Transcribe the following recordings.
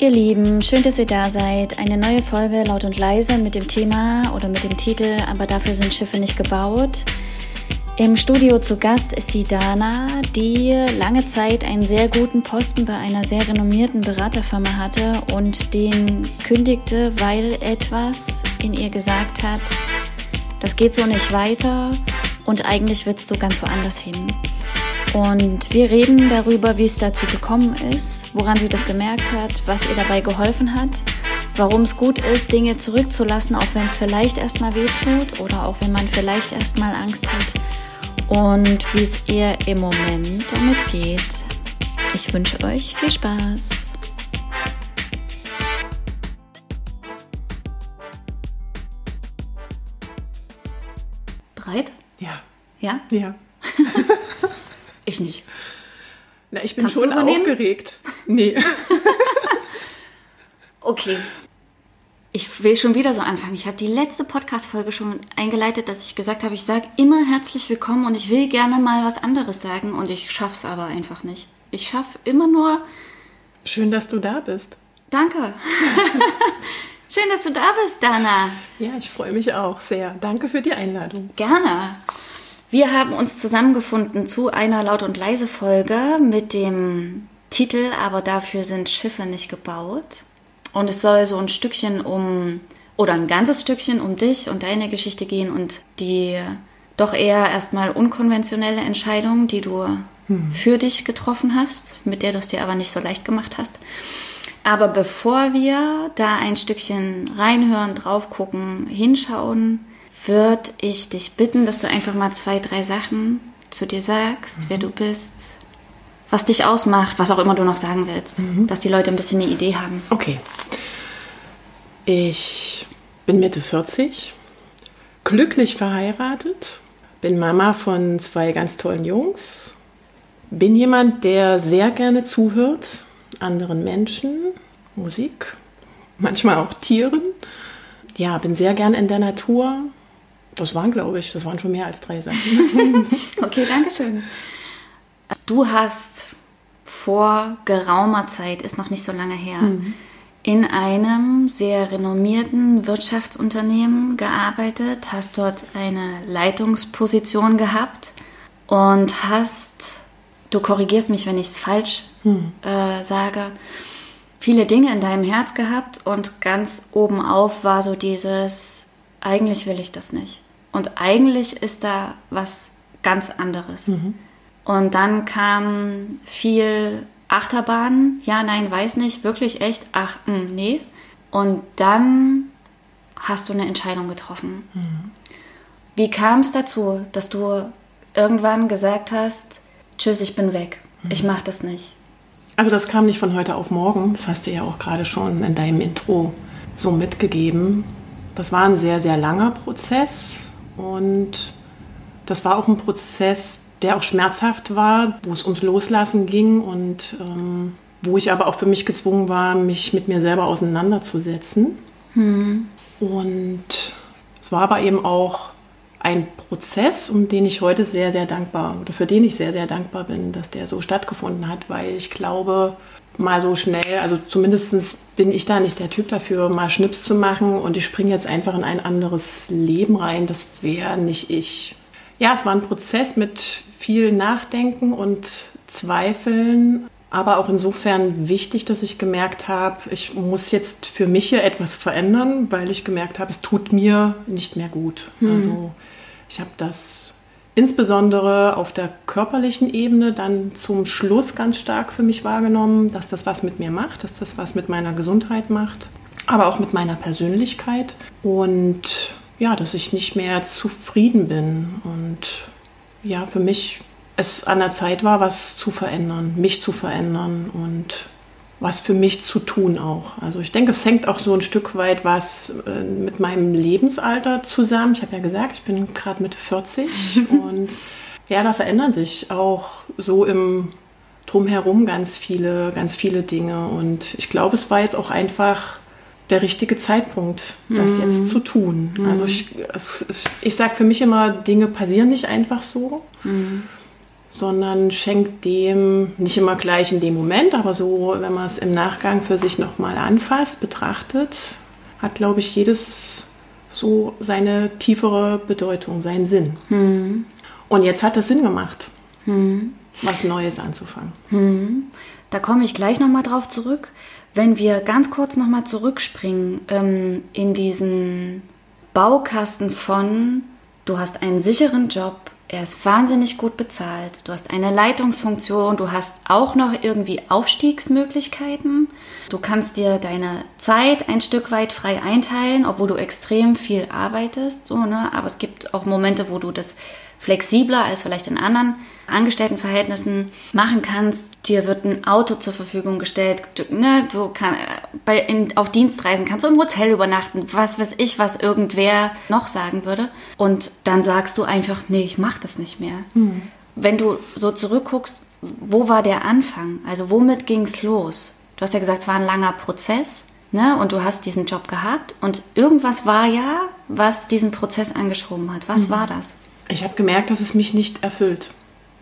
Ihr Lieben, schön, dass ihr da seid. Eine neue Folge laut und leise mit dem Thema oder mit dem Titel Aber dafür sind Schiffe nicht gebaut. Im Studio zu Gast ist die Dana, die lange Zeit einen sehr guten Posten bei einer sehr renommierten Beraterfirma hatte und den kündigte, weil etwas in ihr gesagt hat, das geht so nicht weiter und eigentlich willst du ganz woanders hin. Und wir reden darüber, wie es dazu gekommen ist, woran sie das gemerkt hat, was ihr dabei geholfen hat, warum es gut ist, Dinge zurückzulassen, auch wenn es vielleicht erstmal weh tut oder auch wenn man vielleicht erstmal Angst hat und wie es ihr im Moment damit geht. Ich wünsche euch viel Spaß. Bereit? Ja. Ja? Ja. Ich nicht. Na, ich bin Kannst schon aufgeregt. Nee. Okay. Ich will schon wieder so anfangen. Ich habe die letzte Podcast-Folge schon eingeleitet, dass ich gesagt habe, ich sage immer herzlich willkommen und ich will gerne mal was anderes sagen und ich schaff's aber einfach nicht. Ich schaffe immer nur Schön, dass du da bist. Danke. Schön, dass du da bist, Dana. Ja, ich freue mich auch sehr. Danke für die Einladung. Gerne. Wir haben uns zusammengefunden zu einer Laut- und Leise-Folge mit dem Titel Aber dafür sind Schiffe nicht gebaut. Und es soll so ein Stückchen um, oder ein ganzes Stückchen um dich und deine Geschichte gehen und die doch eher erstmal unkonventionelle Entscheidung, die du für dich getroffen hast, mit der du es dir aber nicht so leicht gemacht hast. Aber bevor wir da ein Stückchen reinhören, drauf gucken, hinschauen, würde ich dich bitten, dass du einfach mal zwei, drei Sachen zu dir sagst, wer du bist, was dich ausmacht, was auch immer du noch sagen willst, dass die Leute ein bisschen eine Idee haben. Okay. Ich bin Mitte 40, glücklich verheiratet, bin Mama von zwei ganz tollen Jungs, bin jemand, der sehr gerne zuhört, anderen Menschen, Musik, manchmal auch Tieren. Ja, bin sehr gern in der Natur. Das waren, glaube ich, das waren schon mehr als drei Sachen. Okay, danke schön. Du hast vor geraumer Zeit, ist noch nicht so lange her, in einem sehr renommierten Wirtschaftsunternehmen gearbeitet, hast dort eine Leitungsposition gehabt und hast, du korrigierst mich, wenn ich es falsch äh, sage, viele Dinge in deinem Herz gehabt und ganz oben auf war so dieses, eigentlich will ich das nicht. Und eigentlich ist da was ganz anderes. Und dann kam viel Achterbahn, ja, nein, weiß nicht, wirklich echt, ach, mh, nee. Und dann hast du eine Entscheidung getroffen. Wie kam es dazu, dass du irgendwann gesagt hast, tschüss, ich bin weg, ich mach das nicht? Also das kam nicht von heute auf morgen. Das hast du ja auch gerade schon in deinem Intro so mitgegeben. Das war ein sehr, sehr langer Prozess und das war auch ein Prozess, der auch schmerzhaft war, wo es ums Loslassen ging und ähm, wo ich aber auch für mich gezwungen war, mich mit mir selber auseinanderzusetzen. Und es war aber eben auch ein Prozess, um den ich heute sehr, sehr dankbar oder für den ich sehr, sehr dankbar bin, dass der so stattgefunden hat, weil ich glaube, mal so schnell, also zumindest bin ich da nicht der Typ dafür, mal Schnips zu machen und ich springe jetzt einfach in ein anderes Leben rein. Das wäre nicht ich. Ja, es war ein Prozess mit viel Nachdenken und Zweifeln, aber auch insofern wichtig, dass ich gemerkt habe, ich muss jetzt für mich hier etwas verändern, weil ich gemerkt habe, es tut mir nicht mehr gut. Also ich habe das insbesondere auf der körperlichen Ebene dann zum Schluss ganz stark für mich wahrgenommen, dass das was mit mir macht, dass das was mit meiner Gesundheit macht, aber auch mit meiner Persönlichkeit. Und ja, dass ich nicht mehr zufrieden bin. Und ja, für mich es an der Zeit war, was zu verändern, mich zu verändern. Und was für mich zu tun auch. Also ich denke, es hängt auch so ein Stück weit was äh, mit meinem Lebensalter zusammen. Ich habe ja gesagt, ich bin gerade Mitte 40 und ja, da verändern sich auch so im Drumherum ganz viele, ganz viele Dinge. Und ich glaube, es war jetzt auch einfach der richtige Zeitpunkt, das jetzt zu tun. Also ich, es, es, ich sage für mich immer, Dinge passieren nicht einfach so. Sondern schenkt dem nicht immer gleich in dem Moment, aber so, wenn man es im Nachgang für sich nochmal anfasst, betrachtet, hat, glaube ich, jedes so seine tiefere Bedeutung, seinen Sinn. Hm. Und jetzt hat es Sinn gemacht, hm. was Neues anzufangen. Hm. Da komme ich gleich nochmal drauf zurück. Wenn wir ganz kurz nochmal zurückspringen ähm, in diesen Baukasten von, du hast einen sicheren Job, er ist wahnsinnig gut bezahlt, du hast eine Leitungsfunktion, du hast auch noch irgendwie Aufstiegsmöglichkeiten, du kannst dir deine Zeit ein Stück weit frei einteilen, obwohl du extrem viel arbeitest, so, ne? aber es gibt auch Momente, wo du das flexibler als vielleicht in anderen Angestelltenverhältnissen machen kannst. Dir wird ein Auto zur Verfügung gestellt. Du, ne, du kann, bei, in, auf Dienstreisen kannst du im Hotel übernachten. Was weiß ich, was irgendwer noch sagen würde. Und dann sagst du einfach, nee, ich mach das nicht mehr. Mhm. Wenn du so zurückguckst, wo war der Anfang? Also womit ging's los? Du hast ja gesagt, es war ein langer Prozess. Ne? Und du hast diesen Job gehabt und irgendwas war ja, was diesen Prozess angeschoben hat. Was mhm. war das? Ich habe gemerkt, dass es mich nicht erfüllt.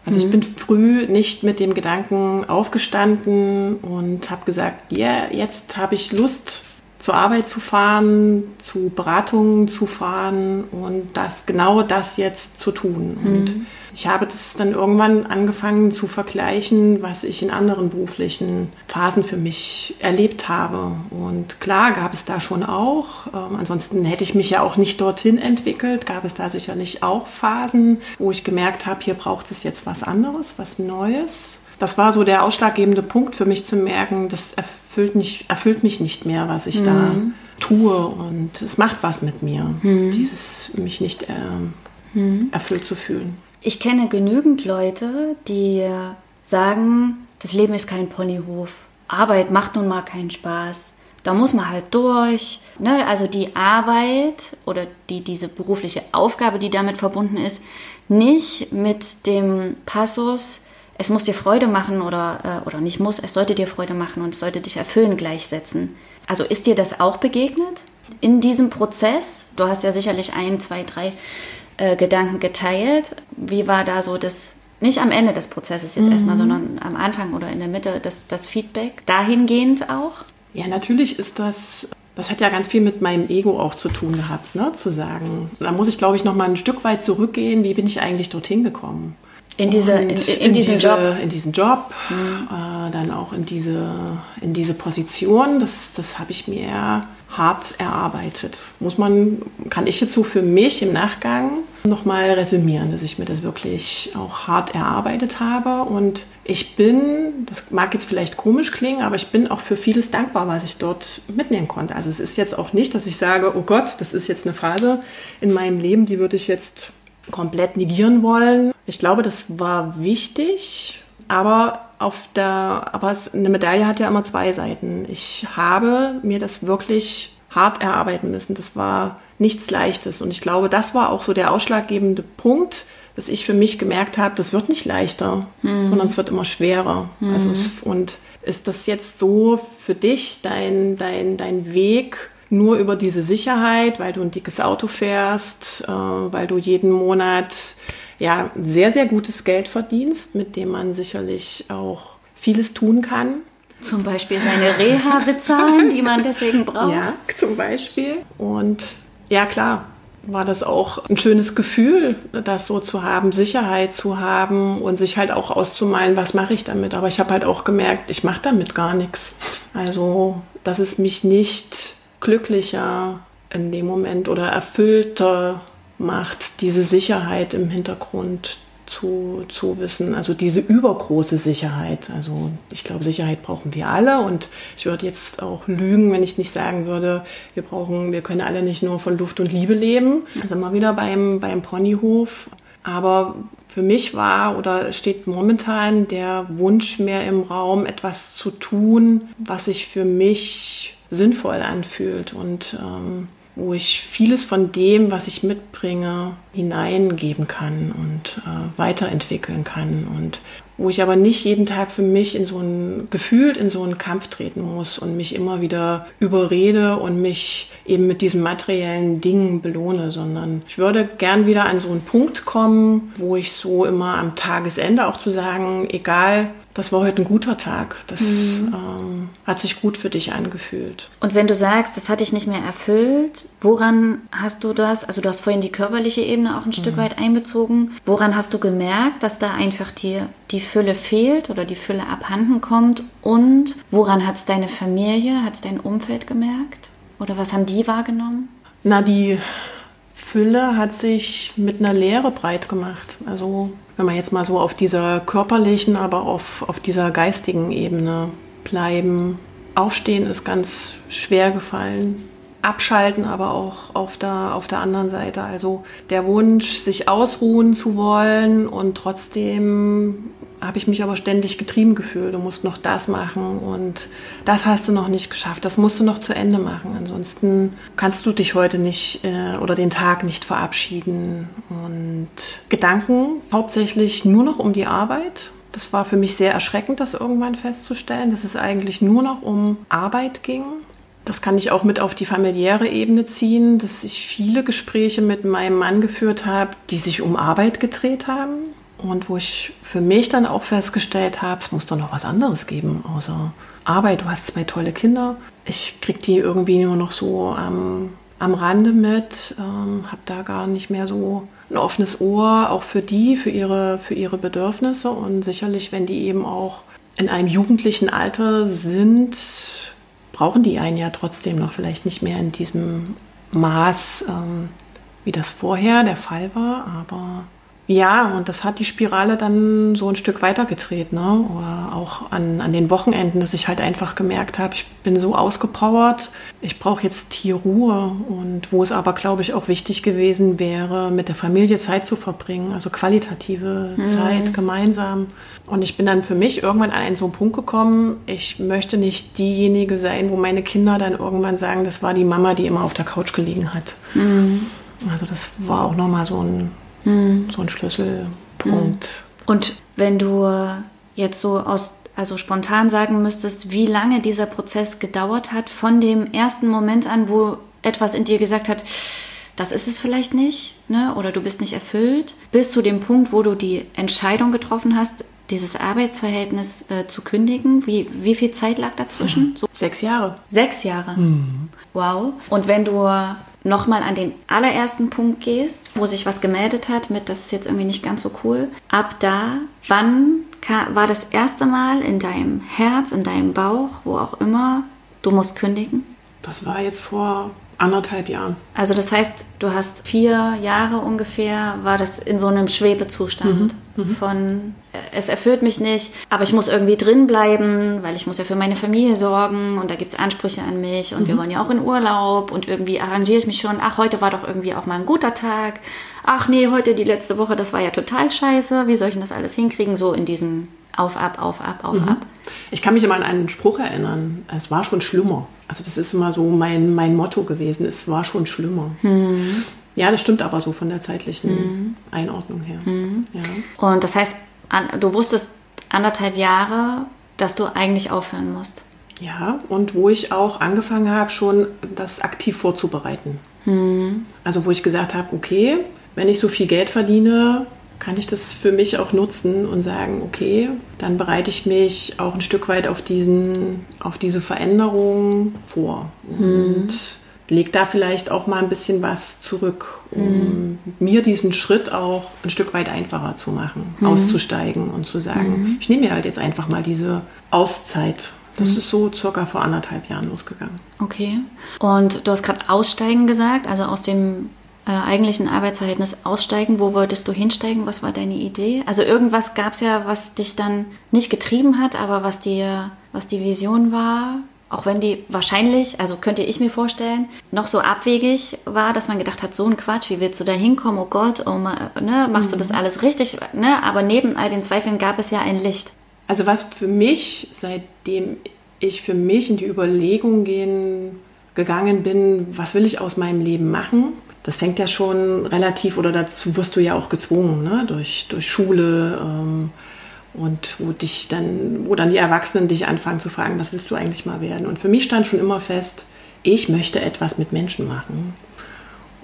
Also mhm. ich bin früh nicht mit dem Gedanken aufgestanden und habe gesagt, ja, yeah, jetzt habe ich Lust, zur Arbeit zu fahren, zu Beratungen zu fahren und das genau das jetzt zu tun. Mhm. Und ich habe das dann irgendwann angefangen zu vergleichen, was ich in anderen beruflichen Phasen für mich erlebt habe. Und klar gab es da schon auch, ähm, ansonsten hätte ich mich ja auch nicht dorthin entwickelt, gab es da sicherlich auch Phasen, wo ich gemerkt habe, hier braucht es jetzt was anderes, was Neues. Das war so der ausschlaggebende Punkt für mich zu merken, das erfüllt, nicht, erfüllt mich nicht mehr, was ich mhm. da tue und es macht was mit mir, mhm. dieses mich nicht äh, erfüllt zu fühlen. Ich kenne genügend Leute, die sagen, das Leben ist kein Ponyhof. Arbeit macht nun mal keinen Spaß. Da muss man halt durch. Ne? Also die Arbeit oder die, diese berufliche Aufgabe, die damit verbunden ist, nicht mit dem Passus, es muss dir Freude machen oder, äh, oder nicht muss, es sollte dir Freude machen und es sollte dich erfüllen gleichsetzen. Also ist dir das auch begegnet in diesem Prozess? Du hast ja sicherlich ein, zwei, drei äh, Gedanken geteilt. Wie war da so das, nicht am Ende des Prozesses jetzt mhm. erstmal, sondern am Anfang oder in der Mitte das, das Feedback dahingehend auch? Ja, natürlich ist das das hat ja ganz viel mit meinem Ego auch zu tun gehabt, ne? zu sagen. Da muss ich, glaube ich, noch mal ein Stück weit zurückgehen. Wie bin ich eigentlich dorthin gekommen? In, diese, in, in, diesen diese, Job. In diesen Job, mhm. äh, dann auch in diese, in diese Position. Das, das habe ich mir hart erarbeitet. Muss man, kann ich jetzt so für mich im Nachgang nochmal resümieren, dass ich mir das wirklich auch hart erarbeitet habe. Und ich bin, das mag jetzt vielleicht komisch klingen, aber ich bin auch für vieles dankbar, was ich dort mitnehmen konnte. Also es ist jetzt auch nicht, dass ich sage, oh Gott, das ist jetzt eine Phase in meinem Leben, die würde ich jetzt komplett negieren wollen. Ich glaube, das war wichtig, aber auf der, aber es, eine Medaille hat ja immer zwei Seiten. Ich habe mir das wirklich hart erarbeiten müssen. Das war nichts Leichtes. Und ich glaube, das war auch so der ausschlaggebende Punkt, dass ich für mich gemerkt habe, das wird nicht leichter, mhm. sondern es wird immer schwerer. Mhm. Also es, und ist das jetzt so für dich dein, dein, dein Weg nur über diese Sicherheit, weil du ein dickes Auto fährst, äh, weil du jeden Monat ja sehr, sehr gutes Geld verdienst, mit dem man sicherlich auch vieles tun kann. Zum Beispiel seine Reha bezahlen, die man deswegen braucht. Ja, zum Beispiel. Und ja, klar, war das auch ein schönes Gefühl, das so zu haben, Sicherheit zu haben und sich halt auch auszumalen, was mache ich damit. Aber ich habe halt auch gemerkt, ich mache damit gar nichts. Also, dass es mich nicht glücklicher in dem Moment oder erfüllter macht, diese Sicherheit im Hintergrund zu, zu wissen. Also diese übergroße Sicherheit. Also ich glaube, Sicherheit brauchen wir alle und ich würde jetzt auch lügen, wenn ich nicht sagen würde, wir brauchen, wir können alle nicht nur von Luft und Liebe leben. Also immer wieder beim, beim Ponyhof. Aber für mich war oder steht momentan der Wunsch mehr im Raum, etwas zu tun, was sich für mich sinnvoll anfühlt und ähm, wo ich vieles von dem, was ich mitbringe, hineingeben kann und äh, weiterentwickeln kann. Und wo ich aber nicht jeden Tag für mich in so ein, gefühlt in so einen Kampf treten muss und mich immer wieder überrede und mich eben mit diesen materiellen Dingen belohne, sondern ich würde gern wieder an so einen Punkt kommen, wo ich so immer am Tagesende auch zu sagen, egal das war heute ein guter Tag. Das mhm. ähm, hat sich gut für dich angefühlt. Und wenn du sagst, das hat dich nicht mehr erfüllt, woran hast du das, also du hast vorhin die körperliche Ebene auch ein mhm. Stück weit einbezogen, woran hast du gemerkt, dass da einfach dir die Fülle fehlt oder die Fülle abhanden kommt und woran hat es deine Familie, hat es dein Umfeld gemerkt? Oder was haben die wahrgenommen? Na, die Fülle hat sich mit einer Leere breit gemacht. Also wenn man jetzt mal so auf dieser körperlichen, aber auf, auf dieser geistigen Ebene bleiben. Aufstehen ist ganz schwer gefallen. Abschalten aber auch auf der, auf der anderen Seite. Also der Wunsch, sich ausruhen zu wollen und trotzdem habe ich mich aber ständig getrieben gefühlt. Du musst noch das machen und das hast du noch nicht geschafft. Das musst du noch zu Ende machen. Ansonsten kannst du dich heute nicht äh, oder den Tag nicht verabschieden. Und Gedanken hauptsächlich nur noch um die Arbeit. Das war für mich sehr erschreckend, das irgendwann festzustellen, dass es eigentlich nur noch um Arbeit ging. Das kann ich auch mit auf die familiäre Ebene ziehen, dass ich viele Gespräche mit meinem Mann geführt habe, die sich um Arbeit gedreht haben und wo ich für mich dann auch festgestellt habe, es muss doch noch was anderes geben, außer Arbeit. Du hast zwei tolle Kinder. Ich kriege die irgendwie nur noch so am, am Rande mit, ähm, habe da gar nicht mehr so ein offenes Ohr, auch für die, für ihre, für ihre Bedürfnisse. Und sicherlich, wenn die eben auch in einem jugendlichen Alter sind, brauchen die einen ja trotzdem noch vielleicht nicht mehr in diesem Maß, ähm, wie das vorher der Fall war. Aber ja, und das hat die Spirale dann so ein Stück weitergedreht, ne? Oder auch an, an den Wochenenden, dass ich halt einfach gemerkt habe, ich bin so ausgepowert, ich brauche jetzt hier Ruhe. Und wo es aber, glaube ich, auch wichtig gewesen wäre, mit der Familie Zeit zu verbringen, also qualitative mhm. Zeit gemeinsam. Und ich bin dann für mich irgendwann an einen so einen Punkt gekommen, ich möchte nicht diejenige sein, wo meine Kinder dann irgendwann sagen, das war die Mama, die immer auf der Couch gelegen hat. Mhm. Also das war auch nochmal so ein Mhm. So ein Schlüsselpunkt. Und wenn du jetzt so aus also spontan sagen müsstest, wie lange dieser Prozess gedauert hat, von dem ersten Moment an, wo etwas in dir gesagt hat, das ist es vielleicht nicht, ne? oder du bist nicht erfüllt, bis zu dem Punkt, wo du die Entscheidung getroffen hast, dieses Arbeitsverhältnis äh, zu kündigen. Wie, wie viel Zeit lag dazwischen? Mhm. So Sechs Jahre. Sechs Jahre. Mhm. Wow. Und wenn du nochmal an den allerersten Punkt gehst, wo sich was gemeldet hat mit, das ist jetzt irgendwie nicht ganz so cool, ab da, wann war das erste Mal in deinem Herz, in deinem Bauch, wo auch immer, du musst kündigen? Das war jetzt vor anderthalb Jahren. Also das heißt, du hast vier Jahre ungefähr, war das in so einem Schwebezustand mhm, mhm. von, äh, es erfüllt mich nicht, aber ich muss irgendwie drin bleiben, weil ich muss ja für meine Familie sorgen und da gibt es Ansprüche an mich und mhm. wir wollen ja auch in Urlaub und irgendwie arrangiere ich mich schon, ach, heute war doch irgendwie auch mal ein guter Tag, ach nee, heute die letzte Woche, das war ja total scheiße, wie soll ich denn das alles hinkriegen, so in diesem auf, ab, auf, ab, auf, mhm. ab. Ich kann mich immer an einen Spruch erinnern, es war schon schlimmer. Also das ist immer so mein, mein Motto gewesen, es war schon schlimmer. Mhm. Ja, das stimmt aber so von der zeitlichen mhm. Einordnung her. Mhm. Ja. Und das heißt, du wusstest anderthalb Jahre, dass du eigentlich aufhören musst. Ja, und wo ich auch angefangen habe, schon das aktiv vorzubereiten. Mhm. Also wo ich gesagt habe, okay, wenn ich so viel Geld verdiene, kann ich das für mich auch nutzen und sagen, okay, dann bereite ich mich auch ein Stück weit auf, diesen, auf diese Veränderung vor und hm. lege da vielleicht auch mal ein bisschen was zurück, um hm. mir diesen Schritt auch ein Stück weit einfacher zu machen, hm. auszusteigen und zu sagen, hm. ich nehme mir halt jetzt einfach mal diese Auszeit. Das hm. ist so circa vor anderthalb Jahren losgegangen. Okay. Und du hast gerade aussteigen gesagt, also aus dem äh, eigentlichen Arbeitsverhältnis aussteigen? Wo wolltest du hinsteigen? Was war deine Idee? Also irgendwas gab es ja, was dich dann nicht getrieben hat, aber was dir, was die Vision war. Auch wenn die wahrscheinlich, also könnte ich mir vorstellen, noch so abwegig war, dass man gedacht hat, so ein Quatsch, wie willst du da hinkommen? Oh Gott, oh, ne, machst mhm. du das alles richtig? Ne? Aber neben all den Zweifeln gab es ja ein Licht. Also was für mich, seitdem ich für mich in die Überlegung gehen, gegangen bin, was will ich aus meinem Leben machen, das fängt ja schon relativ, oder dazu wirst du ja auch gezwungen, ne? durch, durch Schule ähm, und wo dich dann, wo dann die Erwachsenen dich anfangen zu fragen, was willst du eigentlich mal werden? Und für mich stand schon immer fest, ich möchte etwas mit Menschen machen.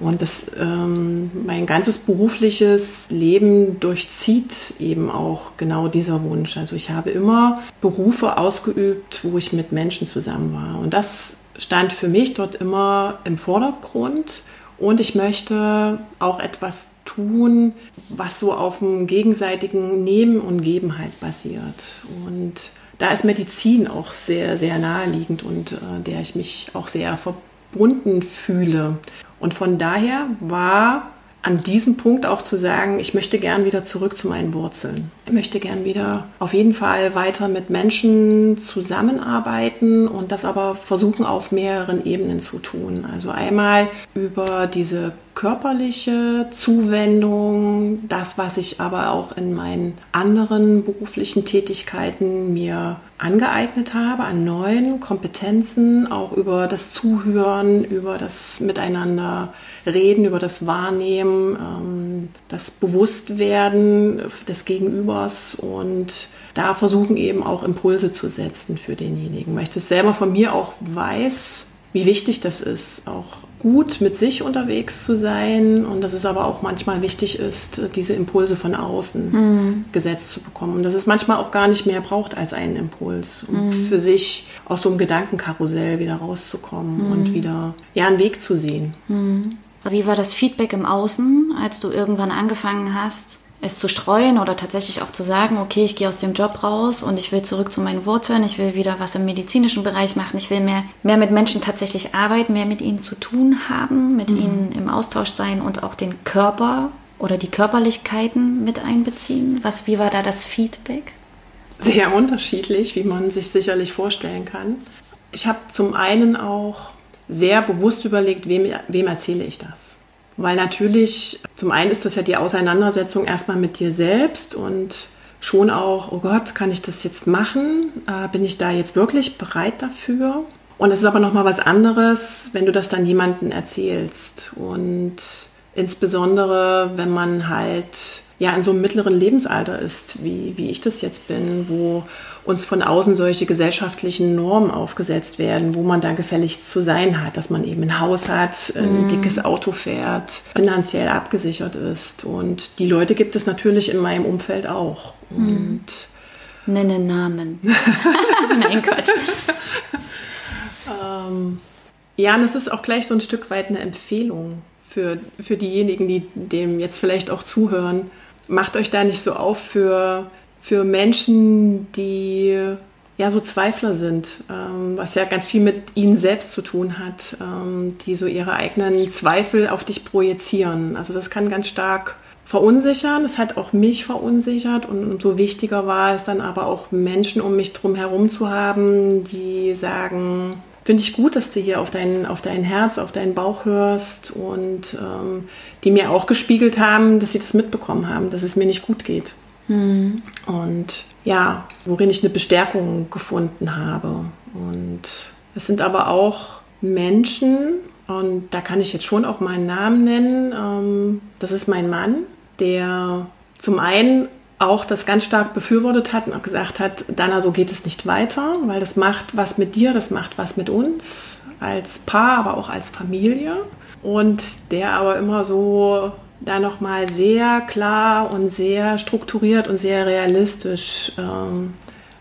Und das, ähm, mein ganzes berufliches Leben durchzieht eben auch genau dieser Wunsch. Also ich habe immer Berufe ausgeübt, wo ich mit Menschen zusammen war. Und das stand für mich dort immer im Vordergrund. Und ich möchte auch etwas tun, was so auf dem gegenseitigen Nehmen und Geben halt basiert. Und da ist Medizin auch sehr, sehr naheliegend und äh, der ich mich auch sehr verbunden fühle. Und von daher war an diesem Punkt auch zu sagen, ich möchte gern wieder zurück zu meinen Wurzeln. Ich möchte gern wieder auf jeden Fall weiter mit Menschen zusammenarbeiten und das aber versuchen auf mehreren Ebenen zu tun. Also einmal über diese körperliche Zuwendung, das, was ich aber auch in meinen anderen beruflichen Tätigkeiten mir angeeignet habe an neuen Kompetenzen, auch über das Zuhören, über das Miteinander reden, über das Wahrnehmen, ähm, das Bewusstwerden des Gegenübers und da versuchen eben auch Impulse zu setzen für denjenigen, weil ich das selber von mir auch weiß, wie wichtig das ist, auch gut mit sich unterwegs zu sein und dass es aber auch manchmal wichtig ist, diese Impulse von außen mhm. gesetzt zu bekommen. Und dass es manchmal auch gar nicht mehr braucht als einen Impuls, um mhm. für sich aus so einem Gedankenkarussell wieder rauszukommen mhm. und wieder ja einen Weg zu sehen. Mhm. Wie war das Feedback im Außen, als du irgendwann angefangen hast, es zu streuen oder tatsächlich auch zu sagen, okay, ich gehe aus dem Job raus und ich will zurück zu meinen Wurzeln, ich will wieder was im medizinischen Bereich machen, ich will mehr, mehr mit Menschen tatsächlich arbeiten, mehr mit ihnen zu tun haben, mit mhm. ihnen im Austausch sein und auch den Körper oder die Körperlichkeiten mit einbeziehen. Was, wie war da das Feedback? Sehr unterschiedlich, wie man sich sicherlich vorstellen kann. Ich habe zum einen auch sehr bewusst überlegt, wem, wem erzähle ich das. Weil natürlich, zum einen ist das ja die Auseinandersetzung erstmal mit dir selbst und schon auch, oh Gott, kann ich das jetzt machen? Äh, bin ich da jetzt wirklich bereit dafür? Und es ist aber nochmal was anderes, wenn du das dann jemandem erzählst. Und insbesondere, wenn man halt ja in so einem mittleren Lebensalter ist, wie, wie ich das jetzt bin, wo uns von außen solche gesellschaftlichen Normen aufgesetzt werden, wo man da gefälligst zu sein hat, dass man eben ein Haus hat, ein mm. dickes Auto fährt, finanziell abgesichert ist. Und die Leute gibt es natürlich in meinem Umfeld auch. Mhm. Und Nenne Namen. Nein, Gott. ähm, ja, und es ist auch gleich so ein Stück weit eine Empfehlung für, für diejenigen, die dem jetzt vielleicht auch zuhören. Macht euch da nicht so auf für für Menschen, die ja so Zweifler sind, ähm, was ja ganz viel mit ihnen selbst zu tun hat, ähm, die so ihre eigenen Zweifel auf dich projizieren. Also das kann ganz stark verunsichern. Es hat auch mich verunsichert und umso wichtiger war es dann aber auch Menschen um mich drum herum zu haben, die sagen, finde ich gut, dass du hier auf dein, auf dein Herz, auf deinen Bauch hörst und ähm, die mir auch gespiegelt haben, dass sie das mitbekommen haben, dass es mir nicht gut geht. Mhm. Und ja, worin ich eine Bestärkung gefunden habe. Und es sind aber auch Menschen, und da kann ich jetzt schon auch meinen Namen nennen. Ähm, das ist mein Mann, der zum einen auch das ganz stark befürwortet hat und auch gesagt hat, Dana, so geht es nicht weiter, weil das macht was mit dir, das macht was mit uns als Paar, aber auch als Familie. Und der aber immer so da nochmal sehr klar und sehr strukturiert und sehr realistisch ähm,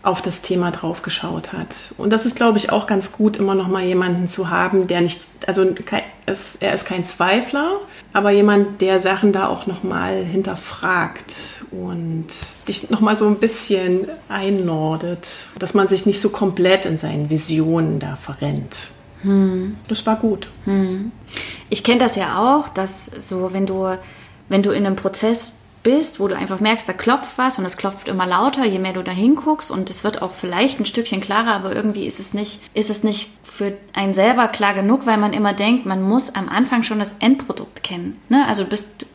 auf das Thema drauf geschaut hat. Und das ist, glaube ich, auch ganz gut, immer noch mal jemanden zu haben, der nicht, also er ist kein Zweifler, aber jemand, der Sachen da auch noch mal hinterfragt und dich noch mal so ein bisschen einnordet, dass man sich nicht so komplett in seinen Visionen da verrennt. Hm. Das war gut. Hm. Ich kenne das ja auch, dass so, wenn du, wenn du in einem Prozess bist, wo du einfach merkst, da klopft was und es klopft immer lauter, je mehr du da hinguckst und es wird auch vielleicht ein Stückchen klarer, aber irgendwie ist es nicht, ist es nicht für einen selber klar genug, weil man immer denkt, man muss am Anfang schon das Endprodukt kennen. Ne? Also du bist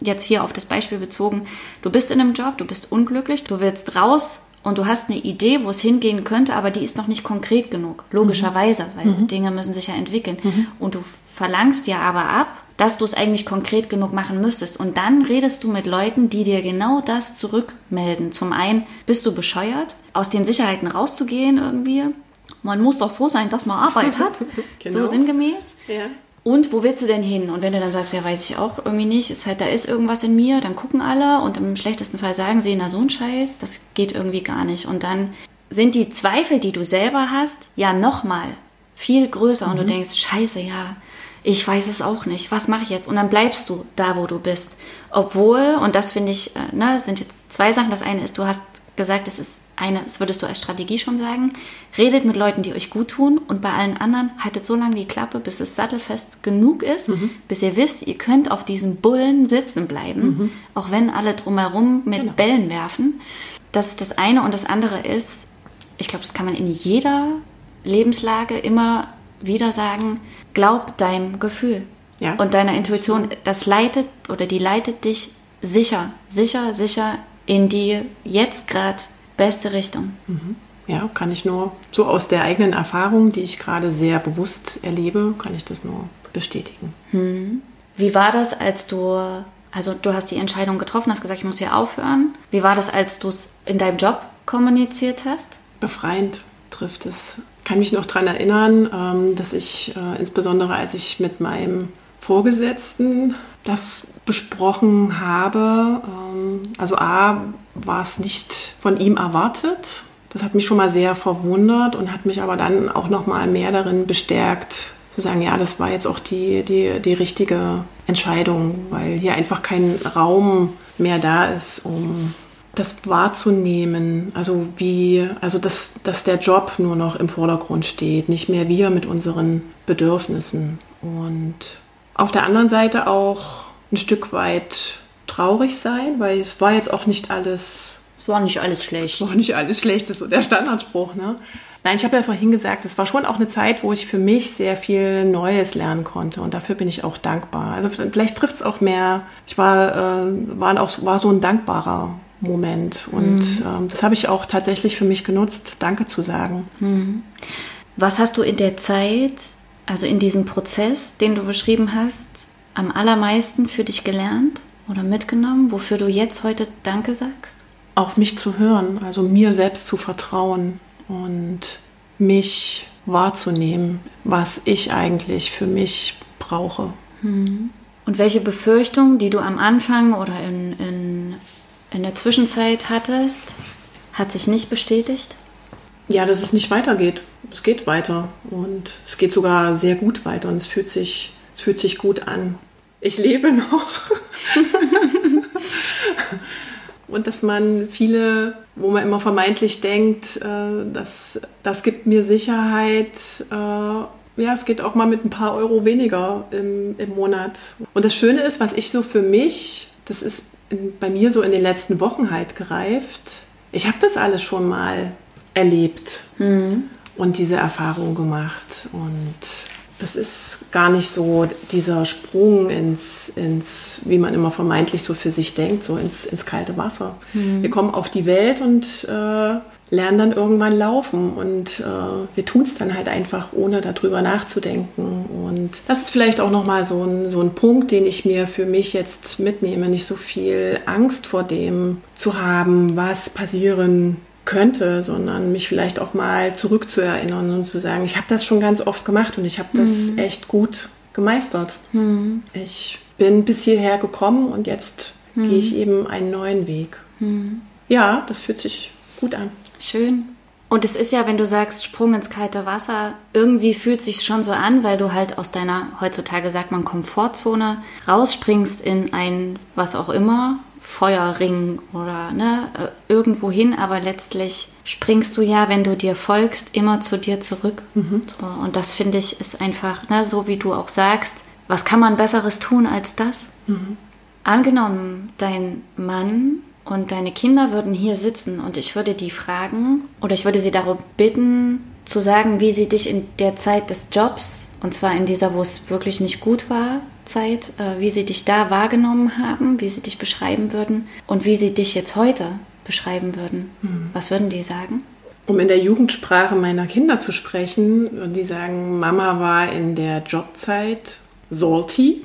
jetzt hier auf das Beispiel bezogen, du bist in einem Job, du bist unglücklich, du willst raus und du hast eine Idee, wo es hingehen könnte, aber die ist noch nicht konkret genug, logischerweise, weil Mhm. Dinge müssen sich ja entwickeln. Und du verlangst ja aber ab, dass du es eigentlich konkret genug machen müsstest. Und dann redest du mit Leuten, die dir genau das zurückmelden. Zum einen, bist du bescheuert, aus den Sicherheiten rauszugehen irgendwie? Man muss doch froh sein, dass man Arbeit hat. Genau. So sinngemäß. Ja. Und wo willst du denn hin? Und wenn du dann sagst, ja, weiß ich auch irgendwie nicht, ist halt, da ist irgendwas in mir, dann gucken alle und im schlechtesten Fall sagen sie, na so ein Scheiß, das geht irgendwie gar nicht. Und dann sind die Zweifel, die du selber hast, ja nochmal viel größer und du denkst, scheiße, ja, ich weiß es auch nicht, was mache ich jetzt? Und dann bleibst du da, wo du bist. Obwohl, und das finde ich, äh, ne, sind jetzt zwei Sachen. Das eine ist, du hast gesagt, es ist eine, das würdest du als Strategie schon sagen, redet mit Leuten, die euch gut tun und bei allen anderen haltet so lange die Klappe, bis es sattelfest genug ist, bis ihr wisst, ihr könnt auf diesen Bullen sitzen bleiben, auch wenn alle drumherum mit Bällen werfen. Das ist das eine und das andere ist, ich glaube, das kann man in jeder Lebenslage immer wieder sagen, glaub deinem Gefühl Ja. und deiner Intuition. Das leitet oder die leitet dich sicher, sicher, sicher in die jetzt gerade beste Richtung. Ja, kann ich nur so aus der eigenen Erfahrung, die ich gerade sehr bewusst erlebe, kann ich das nur bestätigen. Wie war das, als du, also du hast die Entscheidung getroffen, hast gesagt, ich muss hier aufhören. Wie war das, als du es in deinem Job kommuniziert hast? Befreiend trifft es. Ich kann mich noch daran erinnern, ähm, dass ich äh, insbesondere als ich mit meinem Vorgesetzten das besprochen habe, ähm, also A, war es nicht von ihm erwartet. Das hat mich schon mal sehr verwundert und hat mich aber dann auch noch mal mehr darin bestärkt, zu sagen, ja, das war jetzt auch die, die, die richtige Entscheidung, weil hier einfach kein Raum mehr da ist, um das wahrzunehmen. Also wie, also dass, dass der Job nur noch im Vordergrund steht, nicht mehr wir mit unseren Bedürfnissen. Und auf der anderen Seite auch ein Stück weit traurig sein, weil es war jetzt auch nicht alles Es war nicht alles schlecht. war nicht alles schlecht, ist so der Standardspruch, ne? Nein, ich habe ja vorhin gesagt, es war schon auch eine Zeit, wo ich für mich sehr viel Neues lernen konnte und dafür bin ich auch dankbar. Also vielleicht trifft es auch mehr. Ich war, äh, war auch war so ein dankbarer Moment und ähm, das habe ich auch tatsächlich für mich genutzt, Danke zu sagen. Was hast du in der Zeit, also in diesem Prozess, den du beschrieben hast, am allermeisten für dich gelernt oder mitgenommen, wofür du jetzt heute Danke sagst? auf mich zu hören, also mir selbst zu vertrauen und mich wahrzunehmen, was ich eigentlich für mich brauche. Und welche Befürchtung, die du am Anfang oder in, in, in der Zwischenzeit hattest, hat sich nicht bestätigt? Ja, dass es nicht weitergeht. Es geht weiter und es geht sogar sehr gut weiter und es fühlt sich, es fühlt sich gut an. Ich lebe noch. und dass man viele, wo man immer vermeintlich denkt, äh, das, das gibt mir Sicherheit. Äh, ja, es geht auch mal mit ein paar Euro weniger im, im Monat. Und das Schöne ist, was ich so für mich, das ist in, bei mir so in den letzten Wochen halt gereift. Ich habe das alles schon mal erlebt und diese Erfahrung gemacht. Und das ist gar nicht so dieser Sprung ins, ins, wie man immer vermeintlich so für sich denkt, so ins, ins kalte Wasser. Wir kommen auf die Welt und äh, lernen dann irgendwann laufen. Und äh, wir tun es dann halt einfach, ohne darüber nachzudenken. Und das ist vielleicht auch nochmal so ein, so ein Punkt, den ich mir für mich jetzt mitnehme, nicht so viel Angst vor dem zu haben, was passieren könnte, sondern mich vielleicht auch mal zurückzuerinnern und zu sagen, ich habe das schon ganz oft gemacht und ich habe das echt gut gemeistert. Ich bin bis hierher gekommen und jetzt gehe ich eben einen neuen Weg. Ja, das fühlt sich gut an. Schön. Und es ist ja, wenn du sagst, Sprung ins kalte Wasser, irgendwie fühlt sich schon so an, weil du halt aus deiner, heutzutage sagt man, Komfortzone rausspringst in ein, was auch immer, Feuerring oder ne, äh, irgendwo hin, aber letztlich springst du ja, wenn du dir folgst, immer zu dir zurück. So, und das finde ich ist einfach, ne, so wie du auch sagst, was kann man Besseres tun als das? Angenommen, dein Mann und deine Kinder würden hier sitzen und ich würde die fragen oder ich würde sie darum bitten, zu sagen, wie sie dich in der Zeit des Jobs, und zwar in dieser, wo es wirklich nicht gut war, Zeit, äh, wie sie dich da wahrgenommen haben, wie sie dich beschreiben würden und wie sie dich jetzt heute beschreiben würden, mhm. was würden die sagen? Um in der Jugendsprache meiner Kinder zu sprechen, würden die sagen, Mama war in der Jobzeit salty.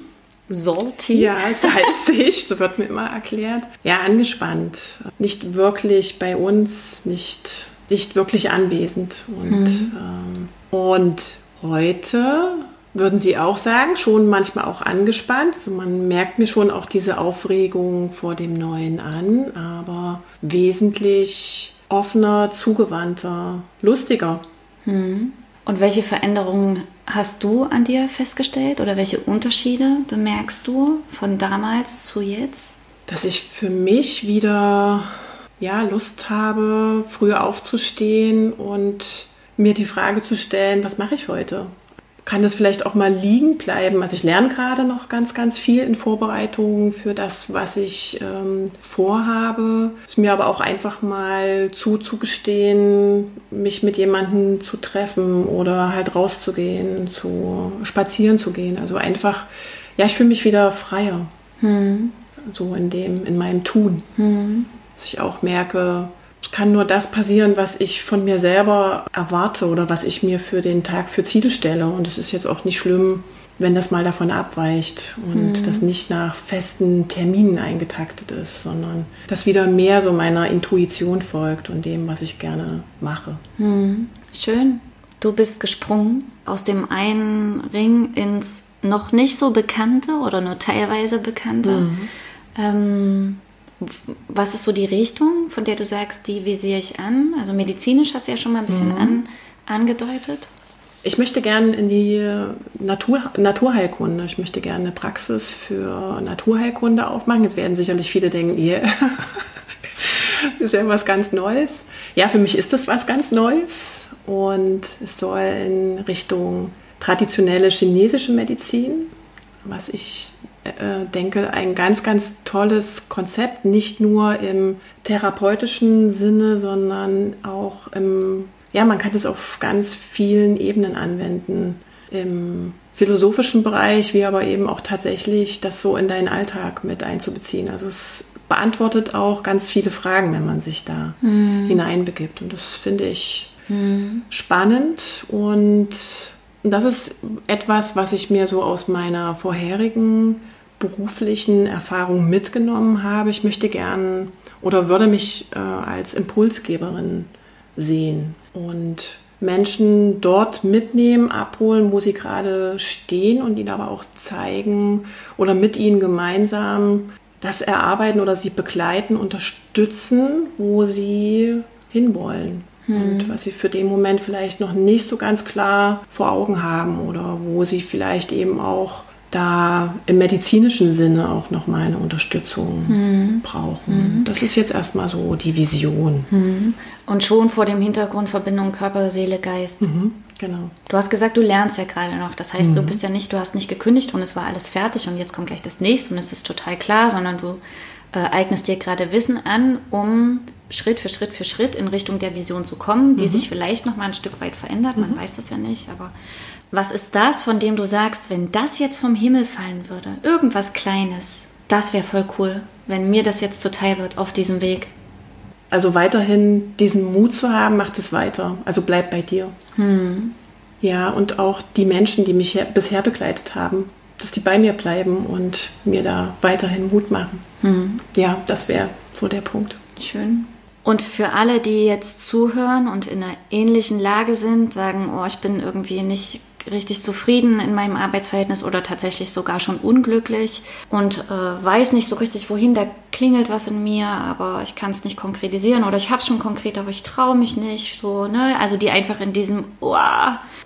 Salty? Ja, salzig, so wird mir immer erklärt. Ja, angespannt. Nicht wirklich bei uns, nicht, nicht wirklich anwesend. Und, mhm. ähm, und heute würden Sie auch sagen, schon manchmal auch angespannt. Also man merkt mir schon auch diese Aufregung vor dem Neuen an, aber wesentlich offener, zugewandter, lustiger. Hm. Und welche Veränderungen hast du an dir festgestellt oder welche Unterschiede bemerkst du von damals zu jetzt? Dass ich für mich wieder ja, Lust habe, früher aufzustehen und mir die Frage zu stellen, was mache ich heute? Kann das vielleicht auch mal liegen bleiben. Also ich lerne gerade noch ganz, ganz viel in Vorbereitungen für das, was ich ähm, vorhabe. Es mir aber auch einfach mal zuzugestehen, mich mit jemandem zu treffen oder halt rauszugehen, zu spazieren zu gehen. Also einfach, ja, ich fühle mich wieder freier. Hm. So in dem, in meinem Tun. Hm. Dass ich auch merke, kann nur das passieren, was ich von mir selber erwarte oder was ich mir für den Tag für Ziele stelle. Und es ist jetzt auch nicht schlimm, wenn das mal davon abweicht und mhm. das nicht nach festen Terminen eingetaktet ist, sondern das wieder mehr so meiner Intuition folgt und dem, was ich gerne mache. Mhm. Schön. Du bist gesprungen aus dem einen Ring ins noch nicht so bekannte oder nur teilweise bekannte. Mhm. Ähm, was ist so die Richtung, von der du sagst, die visiere ich an? Also medizinisch hast du ja schon mal ein bisschen mhm. an, angedeutet. Ich möchte gerne in die Natur, Naturheilkunde. Ich möchte gerne eine Praxis für Naturheilkunde aufmachen. Jetzt werden sicherlich viele denken, yeah, ist ja was ganz Neues. Ja, für mich ist das was ganz Neues und es soll in Richtung traditionelle chinesische Medizin, was ich denke, ein ganz, ganz tolles Konzept, nicht nur im therapeutischen Sinne, sondern auch im, ja, man kann es auf ganz vielen Ebenen anwenden. Im philosophischen Bereich, wie aber eben auch tatsächlich das so in deinen Alltag mit einzubeziehen. Also es beantwortet auch ganz viele Fragen, wenn man sich da mhm. hineinbegibt. Und das finde ich mhm. spannend und das ist etwas, was ich mir so aus meiner vorherigen beruflichen Erfahrung mitgenommen habe. Ich möchte gern oder würde mich äh, als Impulsgeberin sehen und Menschen dort mitnehmen, abholen, wo sie gerade stehen und ihnen aber auch zeigen oder mit ihnen gemeinsam das erarbeiten oder sie begleiten, unterstützen, wo sie hinwollen. Hm. Und was sie für den Moment vielleicht noch nicht so ganz klar vor Augen haben oder wo sie vielleicht eben auch da im medizinischen Sinne auch noch mal eine Unterstützung mhm. brauchen. Mhm. Das ist jetzt erstmal so die Vision. Mhm. Und schon vor dem Hintergrund Verbindung Körper, Seele, Geist. Mhm. Genau. Du hast gesagt, du lernst ja gerade noch. Das heißt, du mhm. bist ja nicht, du hast nicht gekündigt und es war alles fertig und jetzt kommt gleich das nächste und es ist total klar, sondern du äh, eignest dir gerade Wissen an, um Schritt für Schritt für Schritt in Richtung der Vision zu kommen, die mhm. sich vielleicht noch mal ein Stück weit verändert. Man weiß das ja nicht, aber was ist das, von dem du sagst, wenn das jetzt vom Himmel fallen würde, irgendwas Kleines, das wäre voll cool, wenn mir das jetzt zuteil wird auf diesem Weg? Also weiterhin diesen Mut zu haben, macht es weiter. Also bleib bei dir. Hm. Ja, und auch die Menschen, die mich bisher begleitet haben, dass die bei mir bleiben und mir da weiterhin Mut machen. Hm. Ja, das wäre so der Punkt. Schön. Und für alle, die jetzt zuhören und in einer ähnlichen Lage sind, sagen, oh, ich bin irgendwie nicht richtig zufrieden in meinem Arbeitsverhältnis oder tatsächlich sogar schon unglücklich und äh, weiß nicht so richtig, wohin, da klingelt was in mir, aber ich kann es nicht konkretisieren oder ich habe es schon konkret, aber ich traue mich nicht, so, ne? Also die einfach in diesem oh,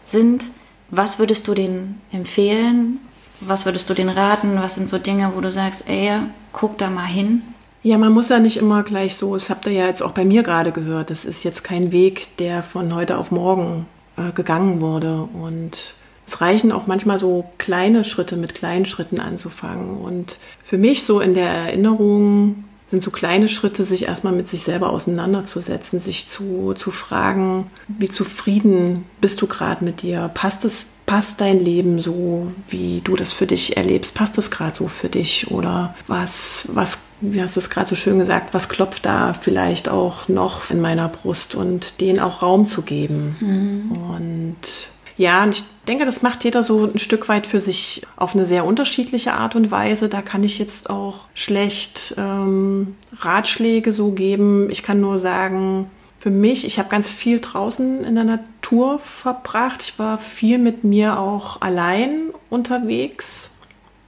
sind. Was würdest du denen empfehlen? Was würdest du denen raten? Was sind so Dinge, wo du sagst, ey, guck da mal hin? Ja, man muss ja nicht immer gleich so, das habt ihr ja jetzt auch bei mir gerade gehört, das ist jetzt kein Weg, der von heute auf morgen äh, gegangen wurde. Und es reichen auch manchmal so kleine Schritte mit kleinen Schritten anzufangen. Und für mich so in der Erinnerung sind so kleine Schritte, sich erstmal mit sich selber auseinanderzusetzen, sich zu, zu fragen, wie zufrieden bist du gerade mit dir? Passt es, passt dein Leben so, wie du das für dich erlebst? Passt es gerade so für dich? Oder was, was wie hast du es gerade so schön gesagt, was klopft da vielleicht auch noch in meiner Brust und denen auch Raum zu geben. Mhm. Und ja, und ich denke, das macht jeder so ein Stück weit für sich auf eine sehr unterschiedliche Art und Weise. Da kann ich jetzt auch schlecht ähm, Ratschläge so geben. Ich kann nur sagen, für mich, ich habe ganz viel draußen in der Natur verbracht. Ich war viel mit mir auch allein unterwegs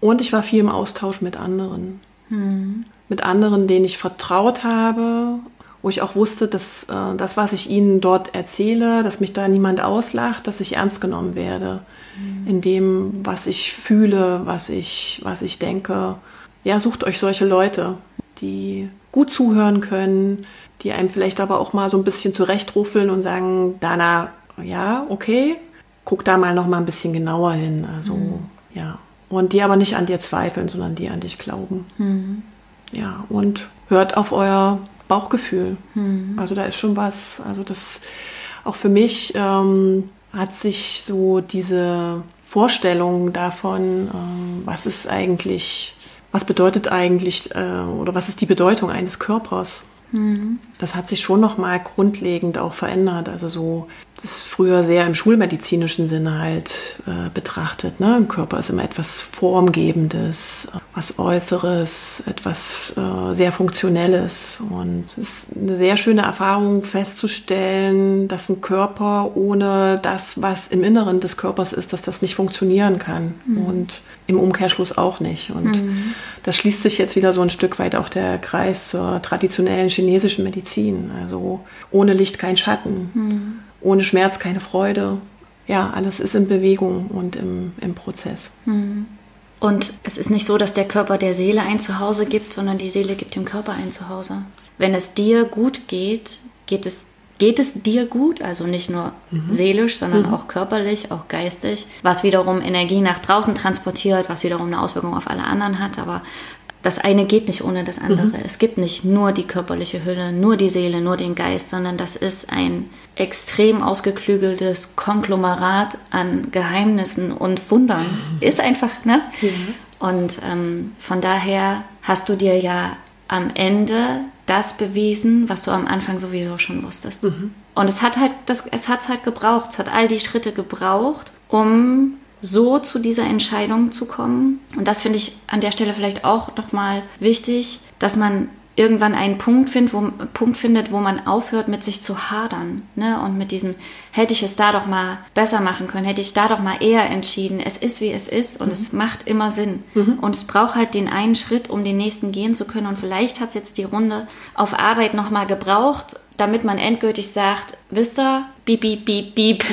und ich war viel im Austausch mit anderen. Hm. Mit anderen, denen ich vertraut habe, wo ich auch wusste, dass äh, das, was ich ihnen dort erzähle, dass mich da niemand auslacht, dass ich ernst genommen werde mhm. in dem, was ich fühle, was ich, was ich denke. Ja, sucht euch solche Leute, die gut zuhören können, die einem vielleicht aber auch mal so ein bisschen zurechtruffeln und sagen, Dana, ja, okay, guck da mal noch mal ein bisschen genauer hin. Also, mhm. ja. Und die aber nicht an dir zweifeln, sondern die an dich glauben. Mhm. Ja, und hört auf euer Bauchgefühl. Hm. Also da ist schon was, also das auch für mich ähm, hat sich so diese Vorstellung davon, ähm, was ist eigentlich, was bedeutet eigentlich äh, oder was ist die Bedeutung eines Körpers, Mhm. Das hat sich schon noch mal grundlegend auch verändert. Also so, das ist früher sehr im schulmedizinischen Sinne halt äh, betrachtet. Ne? Im Körper ist immer etwas Formgebendes, was Äußeres, etwas äh, sehr Funktionelles. Und es ist eine sehr schöne Erfahrung festzustellen, dass ein Körper ohne das, was im Inneren des Körpers ist, dass das nicht funktionieren kann. Mhm. Und im Umkehrschluss auch nicht. Und mhm. das schließt sich jetzt wieder so ein Stück weit auch der Kreis zur traditionellen chinesischen Medizin. Also ohne Licht kein Schatten, mhm. ohne Schmerz keine Freude. Ja, alles ist in Bewegung und im, im Prozess. Mhm. Und es ist nicht so, dass der Körper der Seele ein Zuhause gibt, sondern die Seele gibt dem Körper ein Zuhause. Wenn es dir gut geht, geht es geht es dir gut, also nicht nur mhm. seelisch, sondern mhm. auch körperlich, auch geistig, was wiederum Energie nach draußen transportiert, was wiederum eine Auswirkung auf alle anderen hat, aber das eine geht nicht ohne das andere. Mhm. Es gibt nicht nur die körperliche Hülle, nur die Seele, nur den Geist, sondern das ist ein extrem ausgeklügeltes Konglomerat an Geheimnissen und Wundern. Ist einfach, ne? Ja. Und ähm, von daher hast du dir ja am Ende das bewiesen, was du am Anfang sowieso schon wusstest. Mhm. Und es hat halt, das, es hat halt gebraucht, es hat all die Schritte gebraucht, um so zu dieser Entscheidung zu kommen. Und das finde ich an der Stelle vielleicht auch nochmal wichtig, dass man irgendwann einen Punkt, find, wo, Punkt findet, wo man aufhört, mit sich zu hadern. Ne? Und mit diesem, hätte ich es da doch mal besser machen können, hätte ich da doch mal eher entschieden. Es ist, wie es ist und mhm. es macht immer Sinn. Mhm. Und es braucht halt den einen Schritt, um den nächsten gehen zu können. Und vielleicht hat es jetzt die Runde auf Arbeit noch mal gebraucht, damit man endgültig sagt, wisst ihr, piep, piep, piep, piep,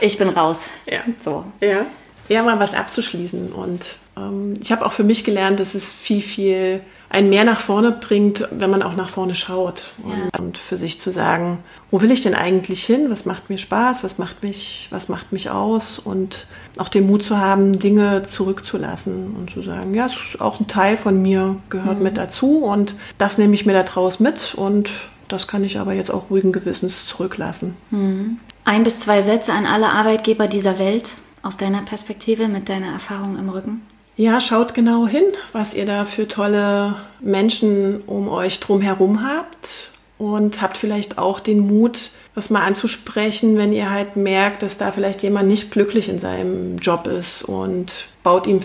ich bin raus. Ja. So. Ja. Ja, mal was abzuschließen. Und ähm, ich habe auch für mich gelernt, dass es viel, viel einen mehr nach vorne bringt, wenn man auch nach vorne schaut und, ja. und, für sich zu sagen, wo will ich denn eigentlich hin? Was macht mir Spaß? Was macht mich, was macht mich aus? Und auch den Mut zu haben, Dinge zurückzulassen und zu sagen, ja, auch ein Teil von mir gehört mhm. mit dazu und das nehme ich mir da draus mit und das kann ich aber jetzt auch ruhigen Gewissens zurücklassen. Mhm. Ein bis zwei Sätze an alle Arbeitgeber dieser Welt aus deiner Perspektive mit deiner Erfahrung im Rücken. Ja, schaut genau hin, was ihr da für tolle Menschen um euch drumherum habt und habt vielleicht auch den Mut, das mal anzusprechen, wenn ihr halt merkt, dass da vielleicht jemand nicht glücklich in seinem Job ist und baut ihm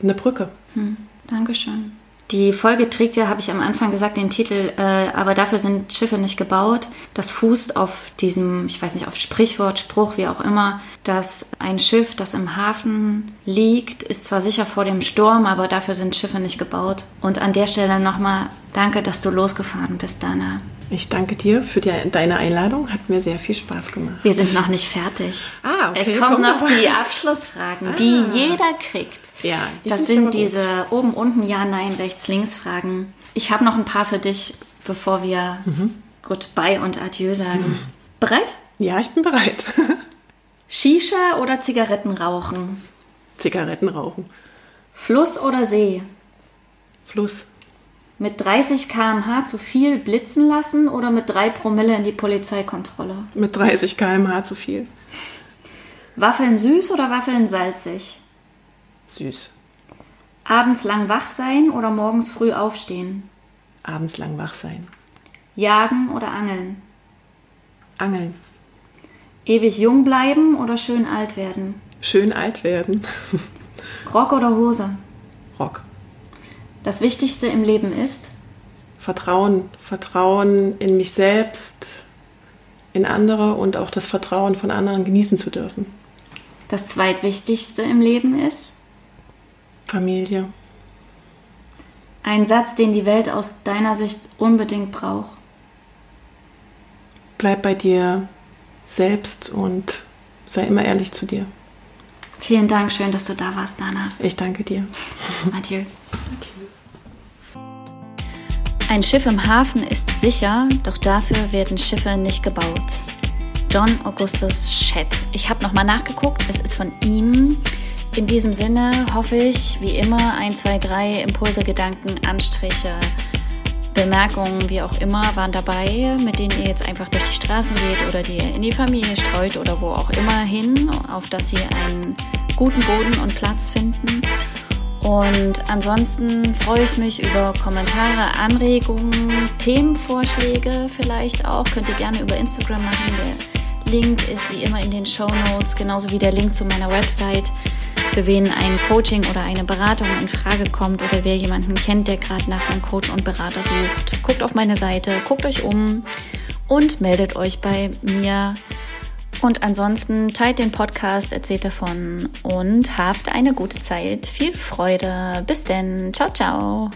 eine Brücke. Hm, Dankeschön. Die Folge trägt ja, habe ich am Anfang gesagt, den Titel, äh, aber dafür sind Schiffe nicht gebaut. Das fußt auf diesem, ich weiß nicht, auf Sprichwort, Spruch, wie auch immer, dass ein Schiff, das im Hafen liegt, ist zwar sicher vor dem Sturm, aber dafür sind Schiffe nicht gebaut. Und an der Stelle nochmal danke, dass du losgefahren bist, Dana. Ich danke dir für die, deine Einladung. Hat mir sehr viel Spaß gemacht. Wir sind noch nicht fertig. Ah, okay. Es kommen noch die Abschlussfragen, ah. die jeder kriegt. Ja, die das sind diese oben, unten, ja, nein, rechts, links Fragen. Ich habe noch ein paar für dich, bevor wir mhm. Goodbye und Adieu sagen. Mhm. Bereit? Ja, ich bin bereit. Shisha oder Zigaretten rauchen? Zigaretten rauchen. Fluss oder See? Fluss. Mit 30 km/h zu viel blitzen lassen oder mit 3 Promille in die Polizeikontrolle? Mit 30 km/h zu viel. Waffeln süß oder Waffeln salzig? Süß. Abends lang wach sein oder morgens früh aufstehen? abends lang wach sein. Jagen oder angeln? Angeln. Ewig jung bleiben oder schön alt werden? Schön alt werden. Rock oder Hose? Rock. Das Wichtigste im Leben ist? Vertrauen. Vertrauen in mich selbst, in andere und auch das Vertrauen von anderen genießen zu dürfen. Das Zweitwichtigste im Leben ist? Familie. Ein Satz, den die Welt aus deiner Sicht unbedingt braucht. Bleib bei dir selbst und sei immer ehrlich zu dir. Vielen Dank, schön, dass du da warst, Dana. Ich danke dir. Adieu. Adieu. Ein Schiff im Hafen ist sicher, doch dafür werden Schiffe nicht gebaut. John Augustus Shedd. Ich habe nochmal nachgeguckt, es ist von ihm. In diesem Sinne hoffe ich, wie immer, ein, zwei, drei Impulse, Gedanken, Anstriche, Bemerkungen, wie auch immer, waren dabei, mit denen ihr jetzt einfach durch die Straßen geht oder die in die Familie streut oder wo auch immer hin, auf dass sie einen guten Boden und Platz finden. Und ansonsten freue ich mich über Kommentare, Anregungen, Themenvorschläge vielleicht auch. Könnt ihr gerne über Instagram machen. Der Link ist wie immer in den Show Notes, genauso wie der Link zu meiner Website für wen ein Coaching oder eine Beratung in Frage kommt oder wer jemanden kennt, der gerade nach einem Coach und Berater sucht. Guckt auf meine Seite, guckt euch um und meldet euch bei mir. Und ansonsten teilt den Podcast, erzählt davon und habt eine gute Zeit. Viel Freude. Bis denn. Ciao, ciao.